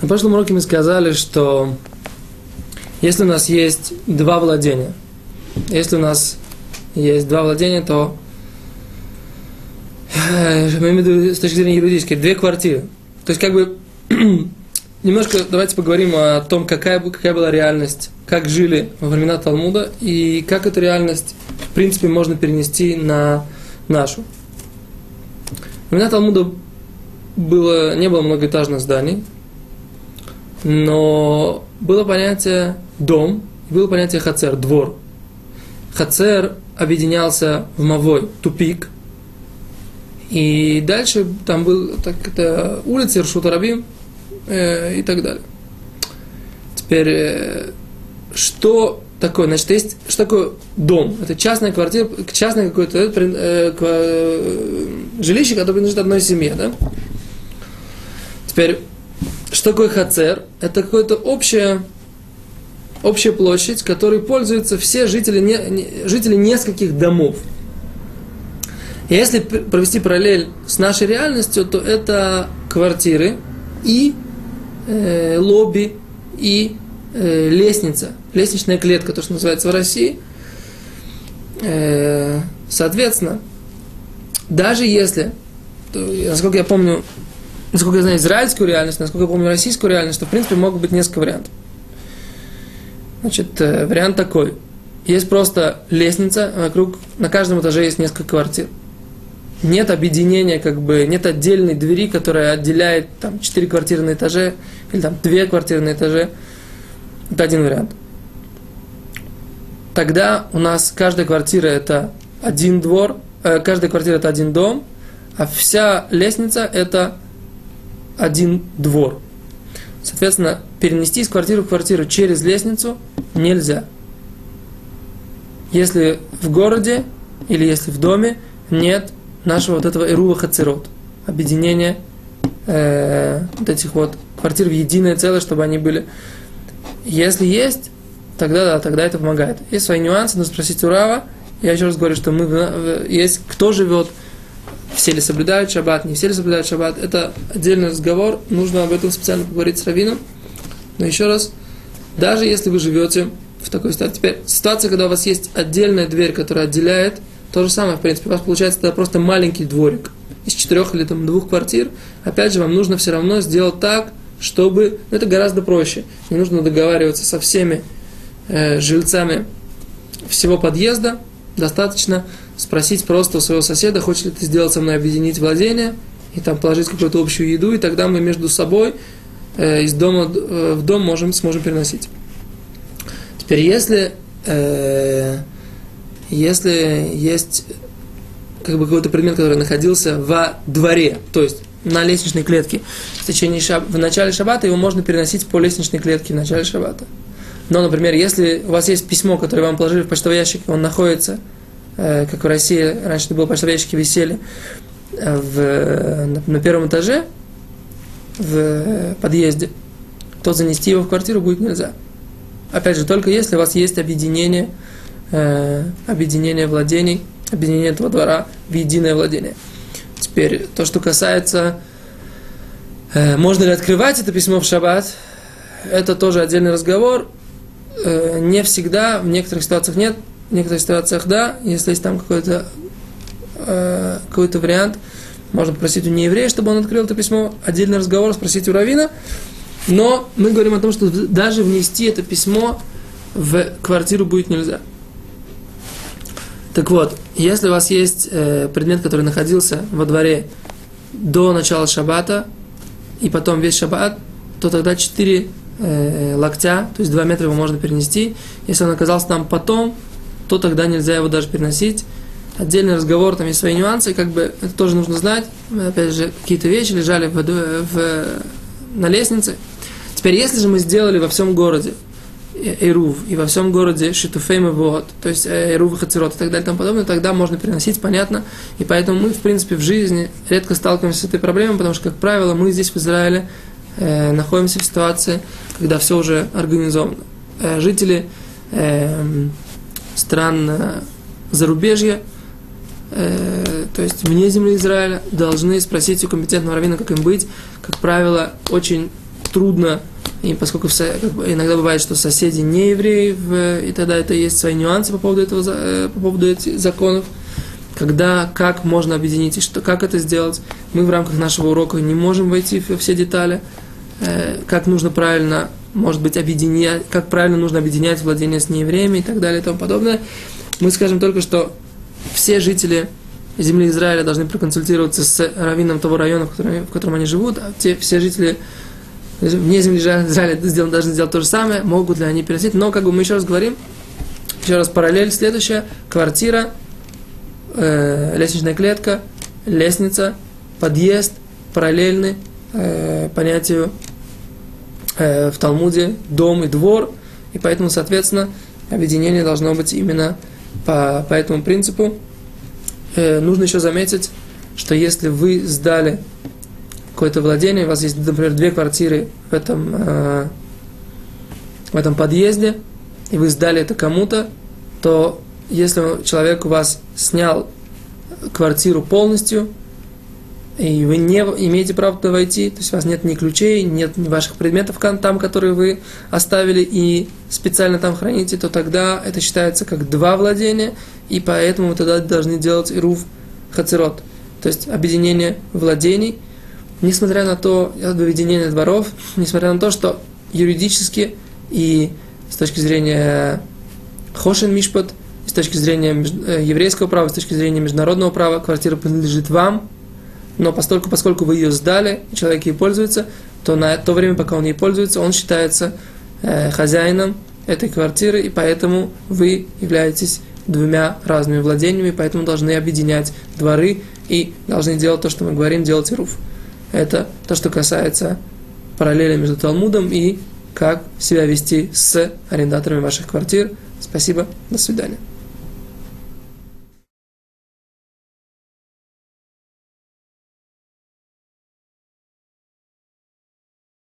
На прошлом уроке мы сказали, что если у нас есть два владения, если у нас есть два владения, то э, мы имеем в виду с точки зрения юридической, две квартиры. То есть как бы немножко давайте поговорим о том, какая, какая была реальность, как жили во времена Талмуда и как эту реальность в принципе можно перенести на нашу. Во времена Талмуда было, не было многоэтажных зданий, но было понятие дом, было понятие хацер, двор. Хацер объединялся в Мавой, тупик. И дальше там был так, это улица Иршута Рабим э, и так далее. Теперь, э, что такое? Значит, есть, что такое дом? Это частная квартира, частное какое-то э, э, жилище, которое принадлежит одной семье, да? Теперь, что такое хацер? Это какая-то общая, общая площадь, которой пользуются все жители, не, не, жители нескольких домов. И если провести параллель с нашей реальностью, то это квартиры и э, лобби и э, лестница, лестничная клетка, то, что называется в России. Э, соответственно, даже если, то, насколько я помню, насколько я знаю израильскую реальность, насколько я помню российскую реальность, то, в принципе, могут быть несколько вариантов. Значит, э, вариант такой. Есть просто лестница, вокруг, на каждом этаже есть несколько квартир. Нет объединения, как бы, нет отдельной двери, которая отделяет там четыре квартиры на этаже, или там две квартиры на этаже. Это один вариант. Тогда у нас каждая квартира это один двор, э, каждая квартира это один дом, а вся лестница это один двор. Соответственно, перенести из квартиры в квартиру через лестницу нельзя. Если в городе или если в доме нет нашего вот этого Ирува Хацерот, объединения э, вот этих вот квартир в единое целое, чтобы они были. Если есть, тогда да, тогда это помогает. Есть свои нюансы, нужно спросить у Рава. Я еще раз говорю, что мы есть кто живет все ли соблюдают шаббат, не все ли соблюдают шаббат, это отдельный разговор, нужно об этом специально поговорить с Равином. Но еще раз, даже если вы живете в такой ситуации, теперь ситуация, когда у вас есть отдельная дверь, которая отделяет, то же самое, в принципе, у вас получается тогда просто маленький дворик из четырех или там двух квартир, опять же, вам нужно все равно сделать так, чтобы, ну, это гораздо проще, не нужно договариваться со всеми э, жильцами всего подъезда, достаточно спросить просто у своего соседа, хочет ли ты сделать со мной объединить владение, и там положить какую-то общую еду, и тогда мы между собой э, из дома э, в дом можем, сможем переносить. Теперь, если, э, если есть как бы какой-то предмет, который находился во дворе, то есть на лестничной клетке в течение шаб... в начале шаббата, его можно переносить по лестничной клетке в начале шаббата. Но, например, если у вас есть письмо, которое вам положили в почтовый ящик, он находится Э, как в России, раньше это было почтовые ящики висели э, в, на, на первом этаже, в подъезде, то занести его в квартиру будет нельзя. Опять же, только если у вас есть объединение, э, объединение владений, объединение этого двора в единое владение. Теперь, то, что касается, э, можно ли открывать это письмо в шаббат, это тоже отдельный разговор. Э, не всегда, в некоторых ситуациях нет, в некоторых ситуациях да, если есть там какой-то э, какой-то вариант, можно попросить у нееврея, чтобы он открыл это письмо, отдельный разговор, спросить у Равина. Но мы говорим о том, что даже внести это письмо в квартиру будет нельзя. Так вот, если у вас есть э, предмет, который находился во дворе до начала шаббата, и потом весь шаббат, то тогда 4 э, локтя, то есть 2 метра его можно перенести. Если он оказался там потом, то тогда нельзя его даже переносить. Отдельный разговор, там есть свои нюансы, как бы это тоже нужно знать. Опять же, какие-то вещи лежали в, в, на лестнице. Теперь, если же мы сделали во всем городе Эрув, и во всем городе Шитуфейм и вот, то есть Эрув и Хацерот и так далее и тому подобное, тогда можно переносить, понятно. И поэтому мы, в принципе, в жизни редко сталкиваемся с этой проблемой, потому что, как правило, мы здесь в Израиле э, находимся в ситуации, когда все уже организовано. Э, жители э, стран зарубежья, э, то есть вне земли Израиля, должны спросить у компетентного раввина, как им быть. Как правило, очень трудно, и поскольку иногда бывает, что соседи не евреи, и тогда это есть свои нюансы по поводу, этого, э, по поводу этих законов, когда, как можно объединить, и что, как это сделать. Мы в рамках нашего урока не можем войти во все детали, э, как нужно правильно, может быть, объединять, как правильно нужно объединять владение с неевреями и так далее и тому подобное. Мы скажем только, что все жители земли Израиля должны проконсультироваться с раввином того района, в котором, в котором они живут, а те, все жители вне земли Израиля должны сделать то же самое, могут ли они переносить. Но, как бы мы еще раз говорим, еще раз параллель следующая, квартира, э, лестничная клетка, лестница, подъезд параллельны э, понятию э, в Талмуде дом и двор, и поэтому, соответственно, объединение должно быть именно по, по этому принципу. Э, нужно еще заметить, что если вы сдали какое-то владение, у вас есть, например, две квартиры в этом, э, в этом подъезде, и вы сдали это кому-то, то если человек у вас снял квартиру полностью, и вы не имеете права туда войти, то есть у вас нет ни ключей, нет ни ваших предметов там, которые вы оставили и специально там храните, то тогда это считается как два владения, и поэтому вы тогда должны делать ирув хацерот, то есть объединение владений, несмотря на то, объединение дворов, несмотря на то, что юридически и с точки зрения хошен мишпот, с точки зрения э, еврейского права, с точки зрения международного права, квартира принадлежит вам, но поскольку, поскольку вы ее сдали, человек ей пользуется, то на то время, пока он ей пользуется, он считается э, хозяином этой квартиры, и поэтому вы являетесь двумя разными владениями, поэтому должны объединять дворы и должны делать то, что мы говорим, делать руф. Это то, что касается параллели между Талмудом и как себя вести с арендаторами ваших квартир. Спасибо, до свидания.